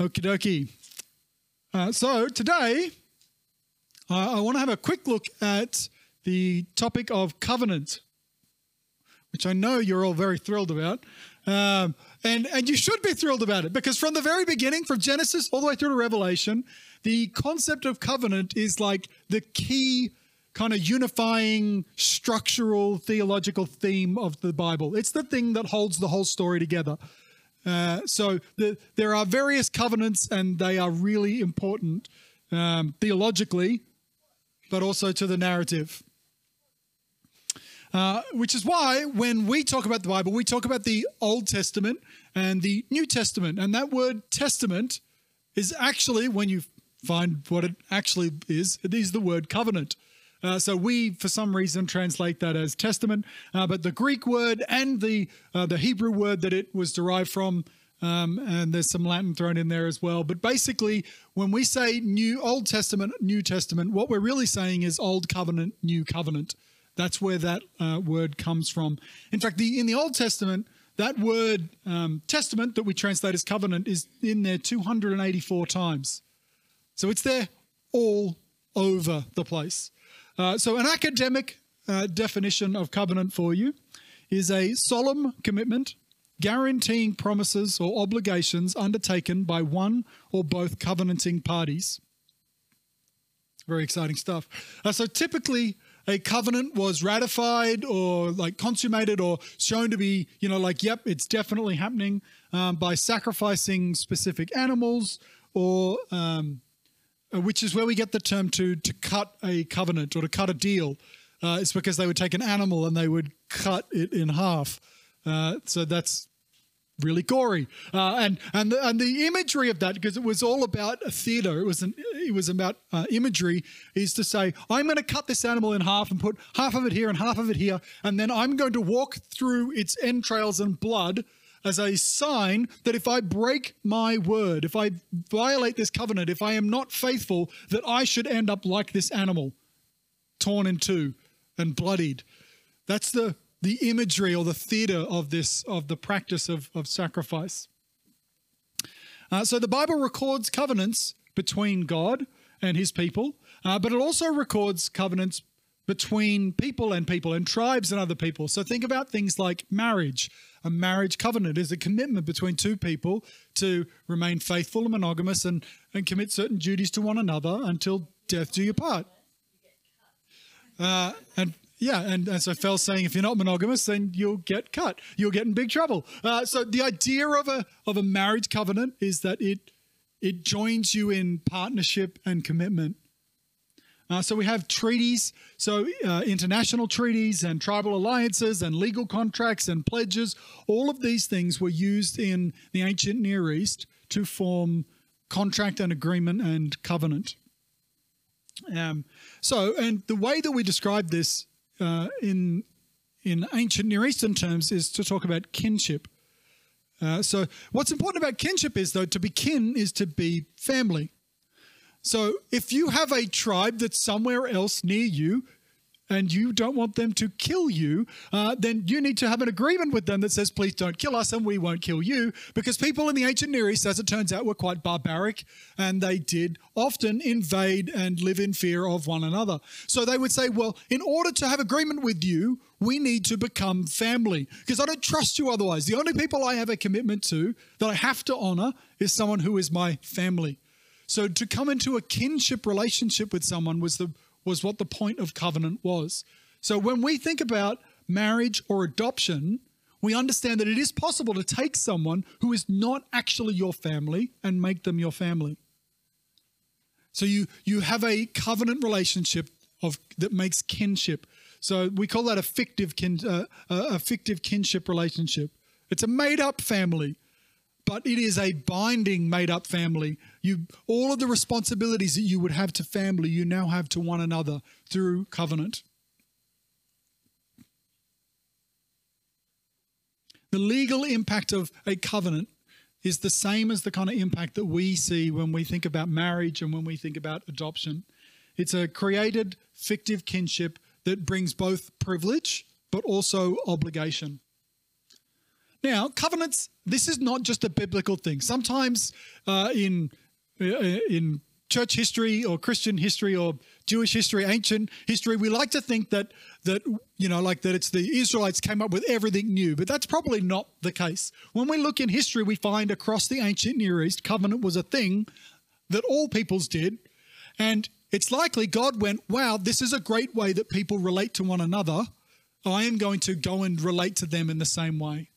Okie dokie. Uh, so today, I want to have a quick look at the topic of covenant, which I know you're all very thrilled about. Um, and, and you should be thrilled about it because from the very beginning, from Genesis all the way through to Revelation, the concept of covenant is like the key kind of unifying structural theological theme of the Bible. It's the thing that holds the whole story together. Uh, so the, there are various covenants, and they are really important um, theologically, but also to the narrative. Uh, which is why when we talk about the Bible, we talk about the Old Testament and the New Testament. And that word testament is actually, when you find what it actually is, it is the word covenant. Uh, so we, for some reason, translate that as testament, uh, but the Greek word and the uh, the Hebrew word that it was derived from, um, and there's some Latin thrown in there as well. But basically, when we say New Old Testament, New Testament, what we're really saying is Old Covenant, New Covenant. That's where that uh, word comes from. In fact, the in the Old Testament, that word um, testament that we translate as covenant is in there 284 times. So it's there all over the place. Uh, so, an academic uh, definition of covenant for you is a solemn commitment guaranteeing promises or obligations undertaken by one or both covenanting parties. Very exciting stuff. Uh, so, typically, a covenant was ratified or like consummated or shown to be, you know, like, yep, it's definitely happening um, by sacrificing specific animals or um, which is where we get the term to to cut a covenant or to cut a deal. Uh, it's because they would take an animal and they would cut it in half. Uh, so that's really gory. Uh, and and the, and the imagery of that, because it was all about a theater. It was an it was about uh, imagery. Is to say, I'm going to cut this animal in half and put half of it here and half of it here, and then I'm going to walk through its entrails and blood as a sign that if I break my word, if I violate this covenant, if I am not faithful, that I should end up like this animal, torn in two and bloodied. That's the, the imagery or the theater of this, of the practice of, of sacrifice. Uh, so the Bible records covenants between God and his people, uh, but it also records covenants between people and people and tribes and other people. So think about things like marriage. A marriage covenant is a commitment between two people to remain faithful and monogamous and, and commit certain duties to one another until death do you part. Uh, and yeah, and, and so Phil's saying if you're not monogamous, then you'll get cut. You'll get in big trouble. Uh, so the idea of a of a marriage covenant is that it it joins you in partnership and commitment uh, so we have treaties, so uh, international treaties and tribal alliances and legal contracts and pledges. All of these things were used in the ancient Near East to form contract and agreement and covenant. Um, so, and the way that we describe this uh, in in ancient Near Eastern terms is to talk about kinship. Uh, so, what's important about kinship is, though, to be kin is to be family. So if you have a tribe that's somewhere else near you, and you don't want them to kill you, uh, then you need to have an agreement with them that says, please don't kill us and we won't kill you. Because people in the ancient Near East, as it turns out, were quite barbaric and they did often invade and live in fear of one another. So they would say, well, in order to have agreement with you, we need to become family because I don't trust you otherwise. The only people I have a commitment to that I have to honor is someone who is my family. So to come into a kinship relationship with someone was the was what the point of covenant was. So when we think about marriage or adoption, we understand that it is possible to take someone who is not actually your family and make them your family. So you you have a covenant relationship of that makes kinship. So we call that a fictive kin, uh, a fictive kinship relationship. It's a made up family but it is a binding made up family. You all of the responsibilities that you would have to family, you now have to one another through covenant. The legal impact of a covenant is the same as the kind of impact that we see when we think about marriage and when we think about adoption. It's a created fictive kinship that brings both privilege but also obligation. Now, covenants, this is not just a biblical thing. Sometimes uh, in, uh, in church history or Christian history or Jewish history, ancient history, we like to think that that you know, like that it's the Israelites came up with everything new, but that's probably not the case. When we look in history, we find across the ancient Near East, covenant was a thing that all peoples did, and it's likely God went, "Wow, this is a great way that people relate to one another. I am going to go and relate to them in the same way."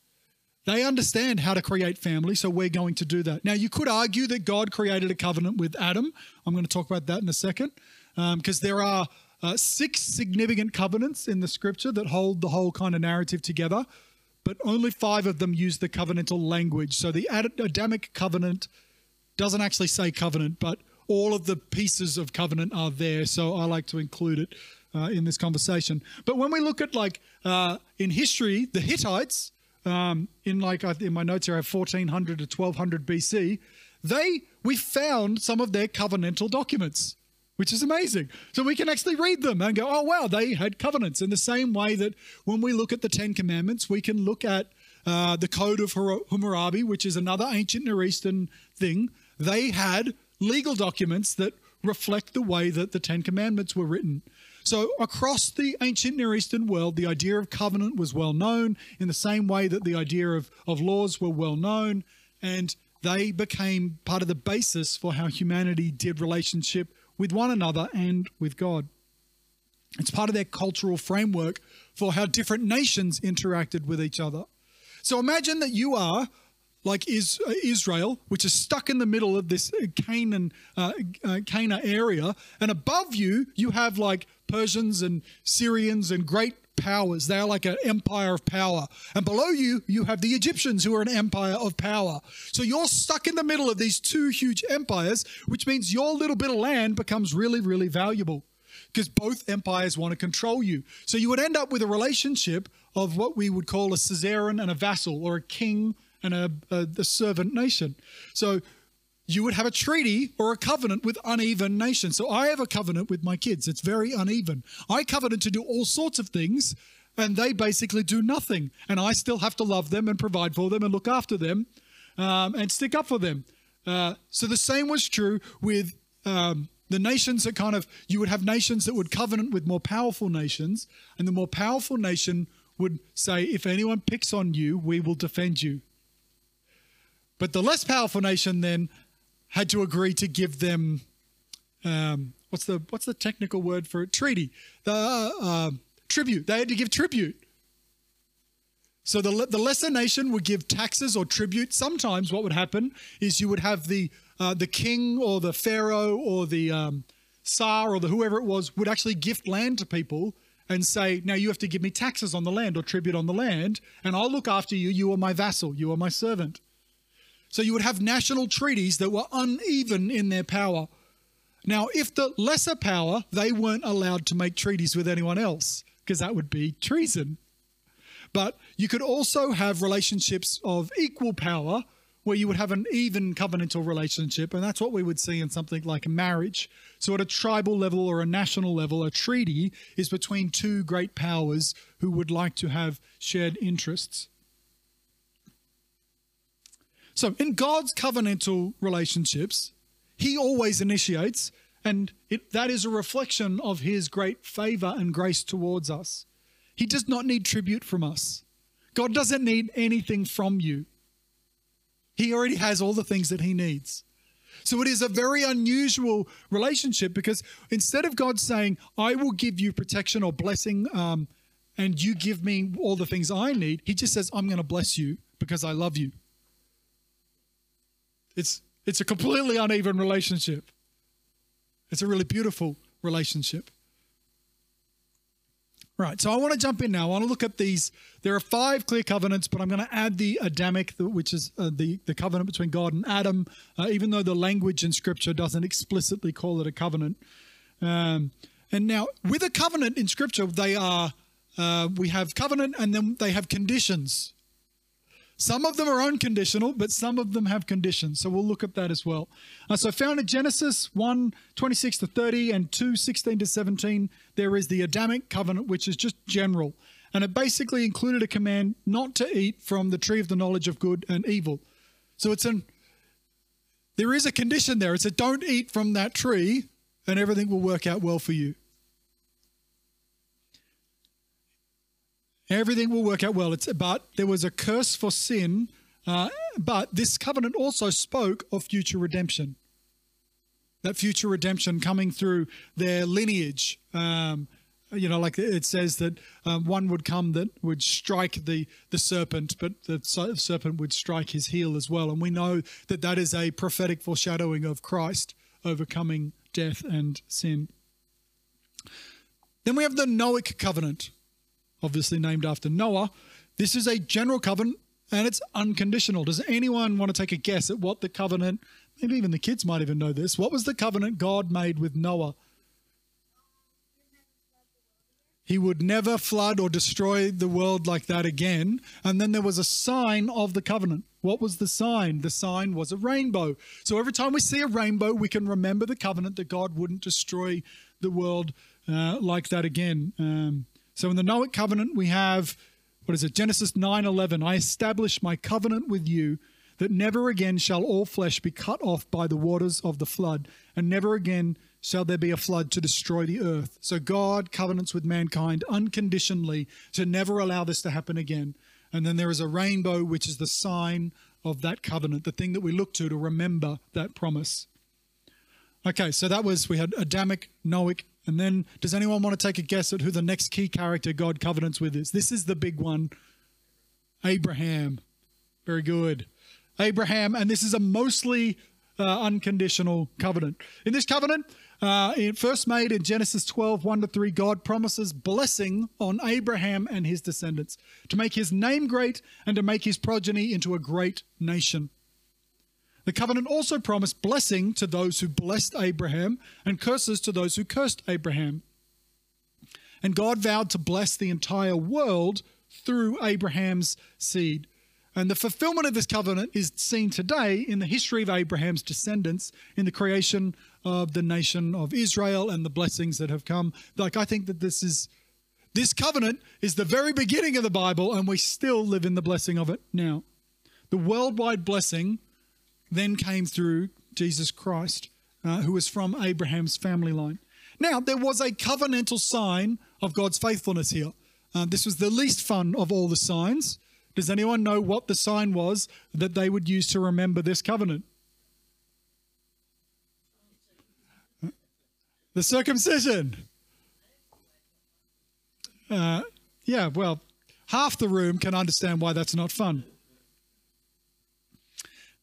They understand how to create family, so we're going to do that. Now, you could argue that God created a covenant with Adam. I'm going to talk about that in a second, because um, there are uh, six significant covenants in the scripture that hold the whole kind of narrative together, but only five of them use the covenantal language. So the Adamic covenant doesn't actually say covenant, but all of the pieces of covenant are there. So I like to include it uh, in this conversation. But when we look at like uh, in history, the Hittites, um, in like in my notes here, I have 1400 to 1200 BC. They we found some of their covenantal documents which is amazing. So we can actually read them and go, oh, wow, they had covenants in the same way that when we look at the Ten Commandments, we can look at uh, the Code of Hammurabi, which is another ancient Near Eastern thing. They had legal documents that reflect the way that the Ten Commandments were written. So, across the ancient Near Eastern world, the idea of covenant was well known in the same way that the idea of, of laws were well known, and they became part of the basis for how humanity did relationship with one another and with God. It's part of their cultural framework for how different nations interacted with each other. So imagine that you are like uh, Israel, which is stuck in the middle of this uh, Canaan, uh, uh, Canaan area, and above you, you have like Persians and Syrians and great powers. They are like an empire of power. And below you, you have the Egyptians who are an empire of power. So you're stuck in the middle of these two huge empires, which means your little bit of land becomes really, really valuable because both empires want to control you. So you would end up with a relationship of what we would call a suzerain and a vassal, or a king and a, a, a servant nation. So you would have a treaty or a covenant with uneven nations. So I have a covenant with my kids. It's very uneven. I covenant to do all sorts of things, and they basically do nothing. And I still have to love them and provide for them and look after them um, and stick up for them. Uh, so the same was true with um, the nations that kind of, you would have nations that would covenant with more powerful nations, and the more powerful nation would say, if anyone picks on you, we will defend you. But the less powerful nation then had to agree to give them um, what's the what's the technical word for it? Treaty, the uh, uh, tribute. They had to give tribute. So the the lesser nation would give taxes or tribute. Sometimes what would happen is you would have the uh, the king or the pharaoh or the um, tsar or the whoever it was would actually gift land to people and say, now you have to give me taxes on the land or tribute on the land, and I'll look after you. You are my vassal. You are my servant. So you would have national treaties that were uneven in their power. Now, if the lesser power, they weren't allowed to make treaties with anyone else, because that would be treason. But you could also have relationships of equal power where you would have an even covenantal relationship, and that's what we would see in something like a marriage. So, at a tribal level or a national level, a treaty is between two great powers who would like to have shared interests. So, in God's covenantal relationships, He always initiates, and it, that is a reflection of His great favor and grace towards us. He does not need tribute from us. God doesn't need anything from you. He already has all the things that He needs. So it is a very unusual relationship because instead of God saying, I will give you protection or blessing um, and you give me all the things I need, He just says, I'm going to bless you because I love you. It's it's a completely uneven relationship. It's a really beautiful relationship. Right, so I want to jump in now. I want to look at these. There are five clear covenants, but I'm going to add the Adamic, which is uh, the, the covenant between God and Adam, uh, even though the language in Scripture doesn't explicitly call it a covenant. Um, and now, with a covenant in Scripture, they are, uh, we have covenant and then they have conditions. Some of them are unconditional, but some of them have conditions. So we'll look at that as well. Uh, so found in Genesis 1 26 to 30 and 2 16 to 17, there is the Adamic covenant, which is just general. and it basically included a command not to eat from the tree of the knowledge of good and evil. So it's an there is a condition there. It's a don't eat from that tree and everything will work out well for you. Everything will work out well. It's but there was a curse for sin, uh, but this covenant also spoke of future redemption. That future redemption coming through their lineage. Um, you know, like it says that um, one would come that would strike the the serpent, but the serpent would strike his heel as well. And we know that that is a prophetic foreshadowing of Christ overcoming death and sin. Then we have the Noahic covenant obviously named after Noah. This is a general covenant and it's unconditional. Does anyone want to take a guess at what the covenant, maybe even the kids might even know this, what was the covenant God made with Noah? He would never flood or destroy the world like that again. And then there was a sign of the covenant. What was the sign? The sign was a rainbow. So every time we see a rainbow, we can remember the covenant that God wouldn't destroy the world uh, like that again. Um, so in the Noahic covenant, we have, what is it, Genesis 9 11. I establish my covenant with you that never again shall all flesh be cut off by the waters of the flood, and never again shall there be a flood to destroy the earth. So God covenants with mankind unconditionally to never allow this to happen again. And then there is a rainbow, which is the sign of that covenant, the thing that we look to to remember that promise. Okay, so that was, we had Adamic, Noahic, and then, does anyone want to take a guess at who the next key character God covenants with is? This is the big one Abraham. Very good. Abraham, and this is a mostly uh, unconditional covenant. In this covenant, uh, first made in Genesis 12, 1 to 3, God promises blessing on Abraham and his descendants to make his name great and to make his progeny into a great nation. The covenant also promised blessing to those who blessed Abraham and curses to those who cursed Abraham. And God vowed to bless the entire world through Abraham's seed. And the fulfillment of this covenant is seen today in the history of Abraham's descendants, in the creation of the nation of Israel and the blessings that have come. Like, I think that this is. This covenant is the very beginning of the Bible, and we still live in the blessing of it now. The worldwide blessing then came through Jesus Christ, uh, who was from Abraham's family line. Now, there was a covenantal sign of God's faithfulness here. Uh, this was the least fun of all the signs. Does anyone know what the sign was that they would use to remember this covenant? The circumcision. Uh, yeah, well, half the room can understand why that's not fun.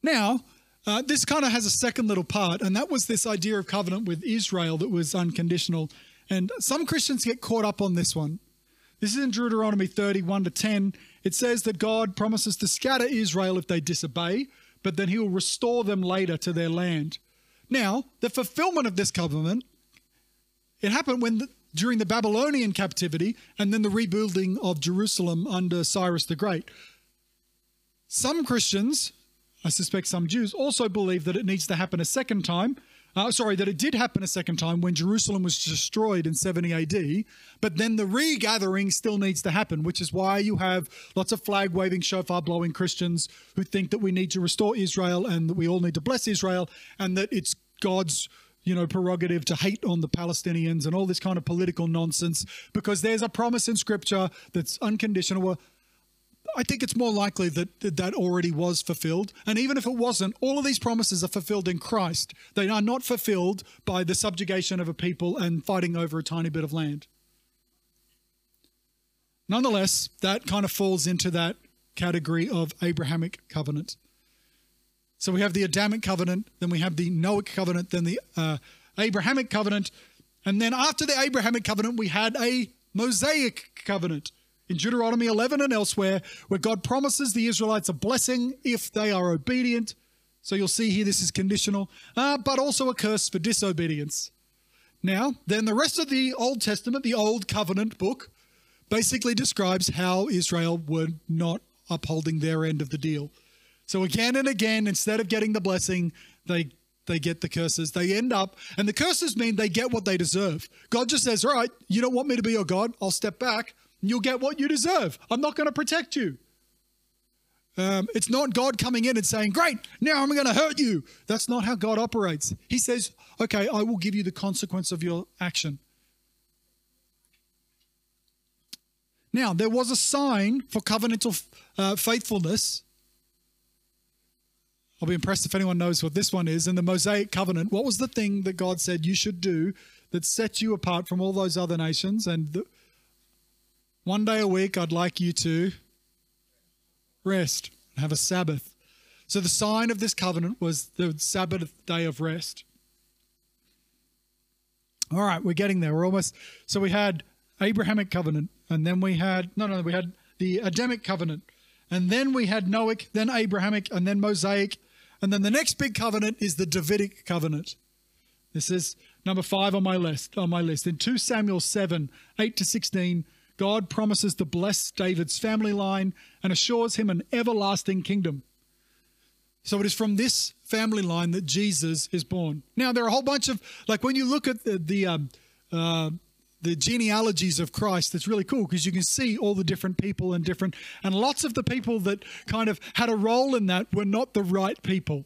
Now, uh, this kind of has a second little part, and that was this idea of covenant with Israel that was unconditional. And some Christians get caught up on this one. This is in Deuteronomy 31 to 10. It says that God promises to scatter Israel if they disobey, but then he will restore them later to their land. Now, the fulfillment of this covenant, it happened when the, during the Babylonian captivity and then the rebuilding of Jerusalem under Cyrus the Great. Some Christians I suspect some Jews also believe that it needs to happen a second time. Uh, sorry, that it did happen a second time when Jerusalem was destroyed in 70 AD, but then the regathering still needs to happen, which is why you have lots of flag waving, shofar blowing Christians who think that we need to restore Israel and that we all need to bless Israel and that it's God's you know, prerogative to hate on the Palestinians and all this kind of political nonsense because there's a promise in scripture that's unconditional. I think it's more likely that that already was fulfilled. And even if it wasn't, all of these promises are fulfilled in Christ. They are not fulfilled by the subjugation of a people and fighting over a tiny bit of land. Nonetheless, that kind of falls into that category of Abrahamic covenant. So we have the Adamic covenant, then we have the Noahic covenant, then the uh, Abrahamic covenant, and then after the Abrahamic covenant, we had a Mosaic covenant in Deuteronomy 11 and elsewhere, where God promises the Israelites a blessing if they are obedient. So you'll see here this is conditional, uh, but also a curse for disobedience. Now, then the rest of the Old Testament, the Old Covenant book, basically describes how Israel were not upholding their end of the deal. So again and again, instead of getting the blessing, they they get the curses. They end up, and the curses mean they get what they deserve. God just says, All right, you don't want me to be your God. I'll step back you'll get what you deserve. I'm not going to protect you. Um, it's not God coming in and saying, Great, now I'm going to hurt you. That's not how God operates. He says, Okay, I will give you the consequence of your action. Now, there was a sign for covenantal uh, faithfulness. I'll be impressed if anyone knows what this one is. In the Mosaic covenant, what was the thing that God said you should do that set you apart from all those other nations? And the, one day a week, I'd like you to rest, and have a Sabbath. So the sign of this covenant was the Sabbath day of rest. All right, we're getting there. We're almost. So we had Abrahamic covenant, and then we had no, no, we had the Adamic covenant, and then we had Noahic, then Abrahamic, and then Mosaic, and then the next big covenant is the Davidic covenant. This is number five on my list. On my list, in two Samuel seven eight to sixteen, God promises to bless David's family line and assures him an everlasting kingdom. So it is from this family line that Jesus is born. Now there are a whole bunch of like when you look at the the, um, uh, the genealogies of Christ, that's really cool because you can see all the different people and different and lots of the people that kind of had a role in that were not the right people.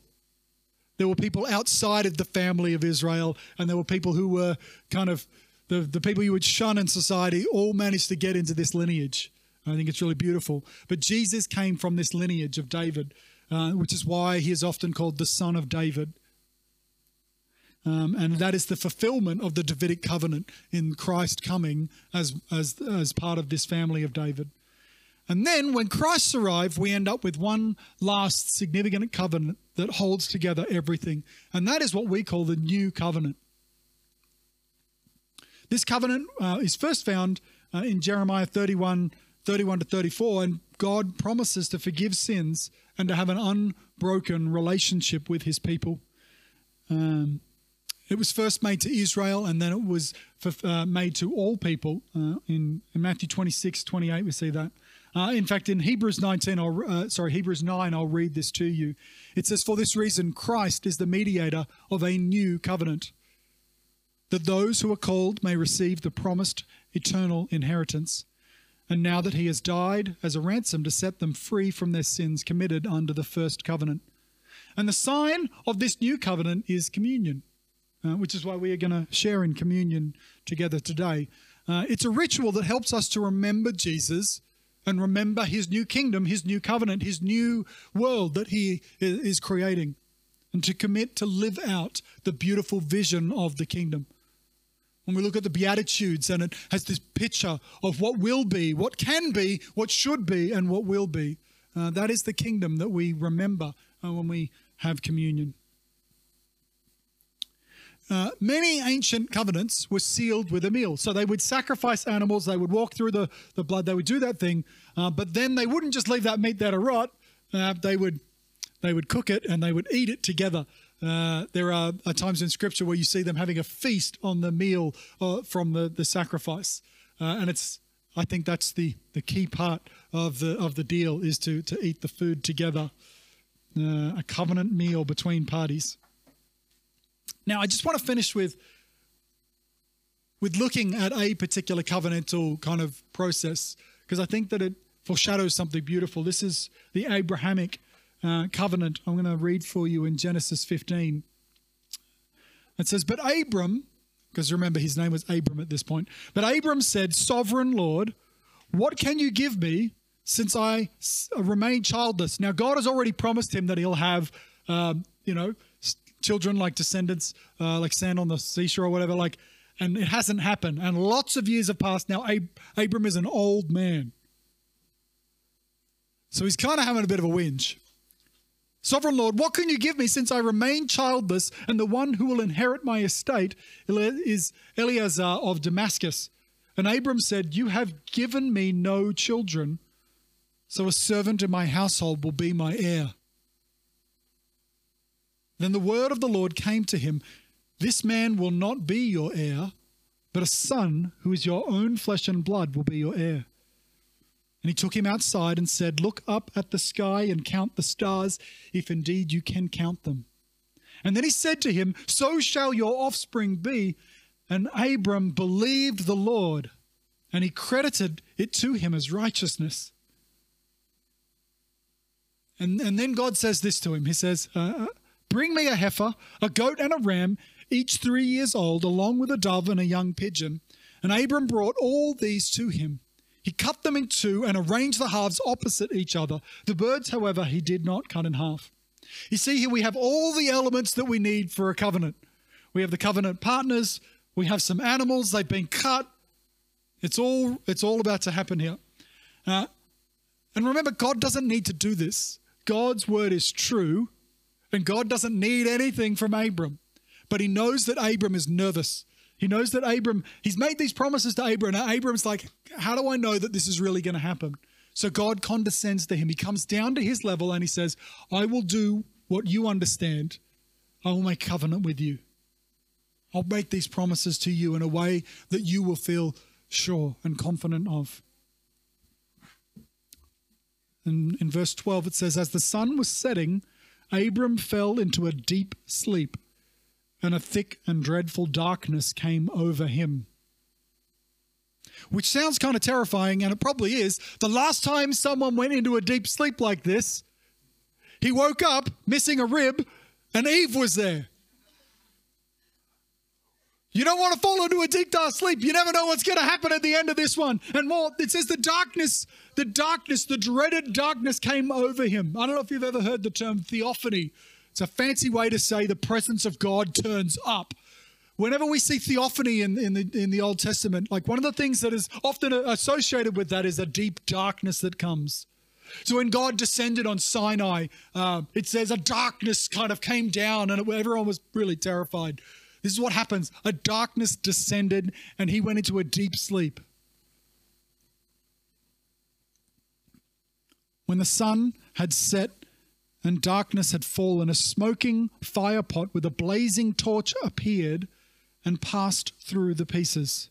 There were people outside of the family of Israel, and there were people who were kind of the, the people you would shun in society all managed to get into this lineage. I think it's really beautiful. But Jesus came from this lineage of David, uh, which is why he is often called the son of David. Um, and that is the fulfillment of the Davidic covenant in Christ coming as, as, as part of this family of David. And then when Christ arrived, we end up with one last significant covenant that holds together everything. And that is what we call the new covenant. This covenant uh, is first found uh, in Jeremiah 31, 31 to 34, and God promises to forgive sins and to have an unbroken relationship with his people. Um, it was first made to Israel and then it was for, uh, made to all people. Uh, in, in, Matthew 26, 28, we see that. Uh, in fact, in Hebrews 19, I'll, uh, sorry, Hebrews 9, I'll read this to you. It says, For this reason, Christ is the mediator of a new covenant that those who are called may receive the promised eternal inheritance. And now that he has died as a ransom to set them free from their sins committed under the first covenant. And the sign of this new covenant is communion, uh, which is why we are going to share in communion together today. Uh, it's a ritual that helps us to remember Jesus and remember his new kingdom, his new covenant, his new world that he is creating, and to commit to live out the beautiful vision of the kingdom when we look at the Beatitudes and it has this picture of what will be, what can be, what should be, and what will be. Uh, that is the kingdom that we remember uh, when we have communion. Uh, many ancient covenants were sealed with a meal. So they would sacrifice animals, they would walk through the, the blood, they would do that thing, uh, but then they wouldn't just leave that meat there to rot. Uh, they would they would cook it and they would eat it together. Uh, there are, are, times in Scripture where you see them having a feast on the meal uh, from the, the sacrifice, uh, and it's I think that's the, the key part of the of the deal is to to eat the food together, uh, a covenant meal between parties. Now, I just want to finish with with looking at a particular covenantal kind of process because I think that it foreshadows something beautiful. This is the Abrahamic uh, covenant. I'm going to read for you in Genesis 15. It says, But Abram, because remember his name was Abram at this point, but Abram said, Sovereign Lord, what can you give me since I remain childless? Now, God has already promised him that he'll have, um, you know, children like descendants, uh, like sand on the seashore or whatever. Like, and it hasn't happened. And lots of years have passed now. Ab- Abram is an old man. So he's kind of having a bit of a whinge. Sovereign Lord, what can you give me since I remain childless and the one who will inherit my estate is Eliezer of Damascus? And Abram said, You have given me no children, so a servant in my household will be my heir. Then the word of the Lord came to him This man will not be your heir, but a son who is your own flesh and blood will be your heir. And he took him outside and said, Look up at the sky and count the stars, if indeed you can count them. And then he said to him, So shall your offspring be. And Abram believed the Lord, and he credited it to him as righteousness. And, and then God says this to him He says, uh, uh, Bring me a heifer, a goat, and a ram, each three years old, along with a dove and a young pigeon. And Abram brought all these to him. He cut them in two and arranged the halves opposite each other. The birds, however, he did not cut in half. You see, here we have all the elements that we need for a covenant. We have the covenant partners, we have some animals, they've been cut. It's all, it's all about to happen here. Uh, and remember, God doesn't need to do this. God's word is true, and God doesn't need anything from Abram. But he knows that Abram is nervous. He knows that Abram, he's made these promises to Abram, Abram's like, How do I know that this is really going to happen? So God condescends to him. He comes down to his level and he says, I will do what you understand. I will make covenant with you. I'll make these promises to you in a way that you will feel sure and confident of. And in verse 12, it says, As the sun was setting, Abram fell into a deep sleep, and a thick and dreadful darkness came over him. Which sounds kind of terrifying, and it probably is. The last time someone went into a deep sleep like this, he woke up missing a rib, and Eve was there. You don't want to fall into a deep dark sleep. You never know what's going to happen at the end of this one. And more, it says the darkness, the darkness, the dreaded darkness came over him. I don't know if you've ever heard the term theophany. It's a fancy way to say the presence of God turns up. Whenever we see theophany in, in, the, in the Old Testament, like one of the things that is often associated with that is a deep darkness that comes. So when God descended on Sinai, uh, it says a darkness kind of came down and everyone was really terrified. This is what happens a darkness descended and he went into a deep sleep. When the sun had set and darkness had fallen, a smoking fire pot with a blazing torch appeared and passed through the pieces.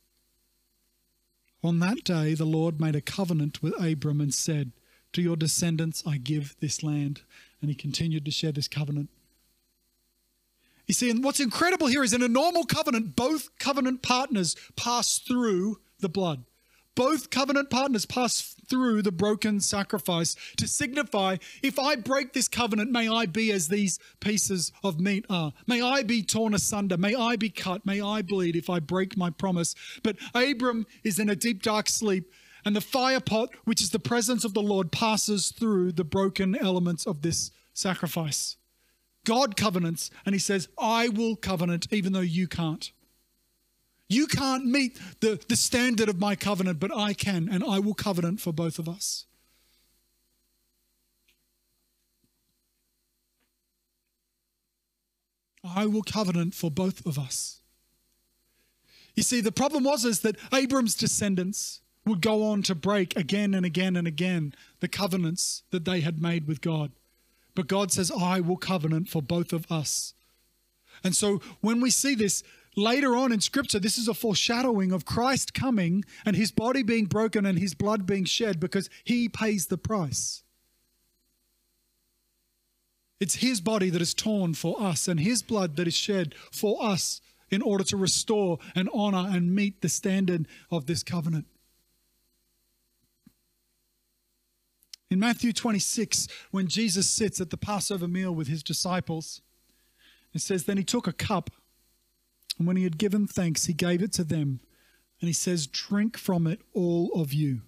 On that day, the Lord made a covenant with Abram and said, To your descendants I give this land. And he continued to share this covenant. You see, and what's incredible here is in a normal covenant, both covenant partners pass through the blood. Both covenant partners pass through the broken sacrifice to signify if I break this covenant, may I be as these pieces of meat are. May I be torn asunder. May I be cut. May I bleed if I break my promise. But Abram is in a deep, dark sleep, and the fire pot, which is the presence of the Lord, passes through the broken elements of this sacrifice. God covenants, and he says, I will covenant even though you can't. You can't meet the, the standard of my covenant, but I can, and I will covenant for both of us. I will covenant for both of us. You see, the problem was is that Abram's descendants would go on to break again and again and again the covenants that they had made with God. But God says, I will covenant for both of us. And so when we see this later on in Scripture, this is a foreshadowing of Christ coming and his body being broken and his blood being shed because he pays the price. It's his body that is torn for us and his blood that is shed for us in order to restore and honor and meet the standard of this covenant. In Matthew 26, when Jesus sits at the Passover meal with his disciples, it says, Then he took a cup, and when he had given thanks, he gave it to them, and he says, Drink from it, all of you.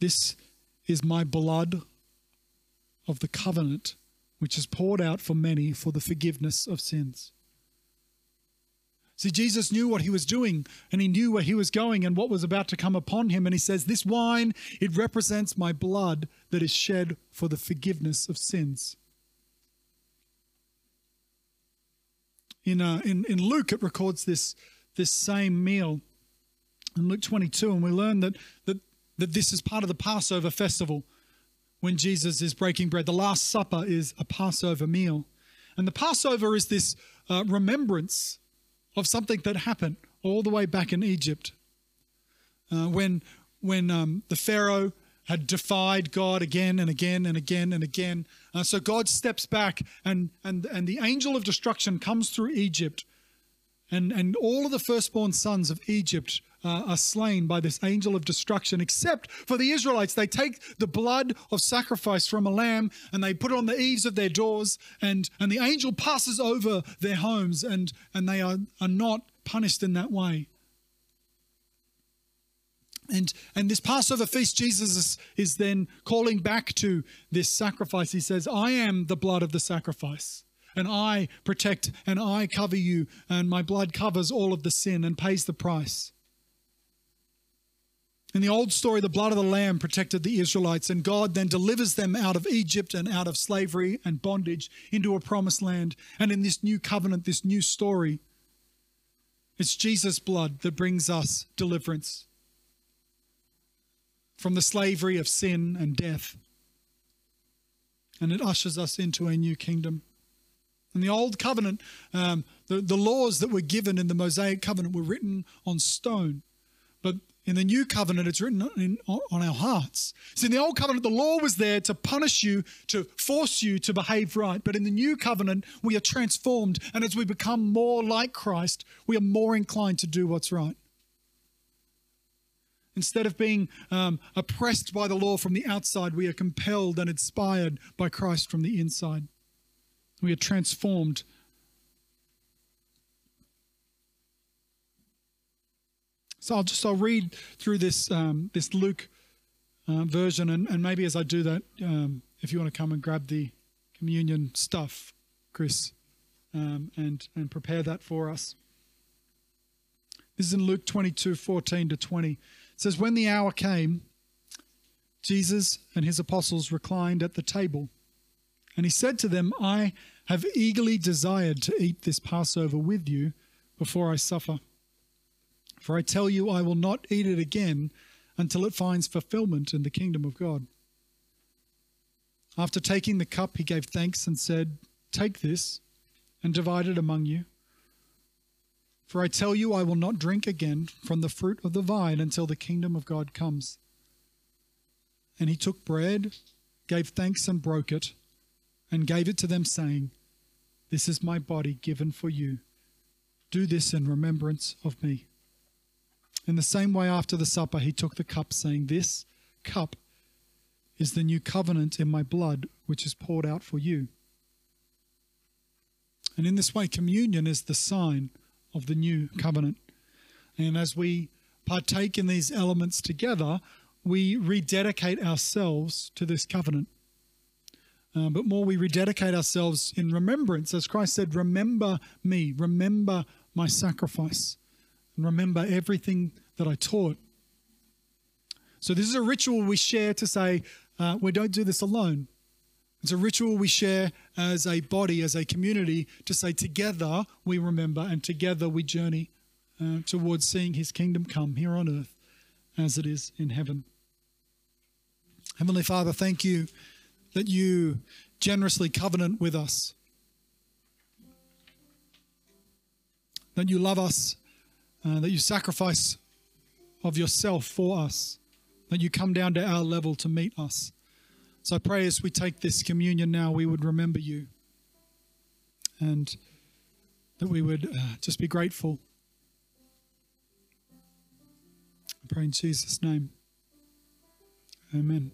This is my blood of the covenant, which is poured out for many for the forgiveness of sins. See, Jesus knew what he was doing and he knew where he was going and what was about to come upon him. And he says, This wine, it represents my blood that is shed for the forgiveness of sins. In, uh, in, in Luke, it records this, this same meal in Luke 22, and we learn that, that, that this is part of the Passover festival when Jesus is breaking bread. The Last Supper is a Passover meal. And the Passover is this uh, remembrance of something that happened all the way back in Egypt. Uh, when when um, the Pharaoh had defied God again and again and again and again. Uh, so God steps back and, and, and the angel of destruction comes through Egypt. And, and all of the firstborn sons of Egypt uh, are slain by this angel of destruction, except for the Israelites. They take the blood of sacrifice from a lamb and they put it on the eaves of their doors, and, and the angel passes over their homes, and, and they are, are not punished in that way. And, and this Passover feast, Jesus is, is then calling back to this sacrifice. He says, I am the blood of the sacrifice, and I protect and I cover you, and my blood covers all of the sin and pays the price. In the old story, the blood of the Lamb protected the Israelites, and God then delivers them out of Egypt and out of slavery and bondage into a promised land. And in this new covenant, this new story, it's Jesus' blood that brings us deliverance from the slavery of sin and death. And it ushers us into a new kingdom. In the old covenant, um, the, the laws that were given in the Mosaic covenant were written on stone. But in the new covenant, it's written in, on our hearts. So in the old covenant, the law was there to punish you, to force you to behave right. But in the new covenant, we are transformed. And as we become more like Christ, we are more inclined to do what's right. Instead of being um, oppressed by the law from the outside, we are compelled and inspired by Christ from the inside. We are transformed. So I'll just I'll read through this um, this Luke uh, version, and, and maybe as I do that, um, if you want to come and grab the communion stuff, Chris, um, and and prepare that for us. This is in Luke 22, 14 to 20. It says, When the hour came, Jesus and his apostles reclined at the table. And he said to them, I have eagerly desired to eat this Passover with you before I suffer. For I tell you, I will not eat it again until it finds fulfillment in the kingdom of God. After taking the cup, he gave thanks and said, Take this and divide it among you. For I tell you, I will not drink again from the fruit of the vine until the kingdom of God comes. And he took bread, gave thanks, and broke it, and gave it to them, saying, This is my body given for you. Do this in remembrance of me. In the same way, after the supper, he took the cup, saying, This cup is the new covenant in my blood, which is poured out for you. And in this way, communion is the sign of the new covenant. And as we partake in these elements together, we rededicate ourselves to this covenant. Uh, but more, we rededicate ourselves in remembrance. As Christ said, Remember me, remember my sacrifice, and remember everything that I taught. So, this is a ritual we share to say, uh, we don't do this alone. It's a ritual we share as a body, as a community, to say together we remember and together we journey uh, towards seeing his kingdom come here on earth as it is in heaven. Heavenly Father, thank you that you generously covenant with us, that you love us, uh, that you sacrifice of yourself for us, that you come down to our level to meet us. So I pray as we take this communion now, we would remember you and that we would uh, just be grateful. I pray in Jesus' name. Amen.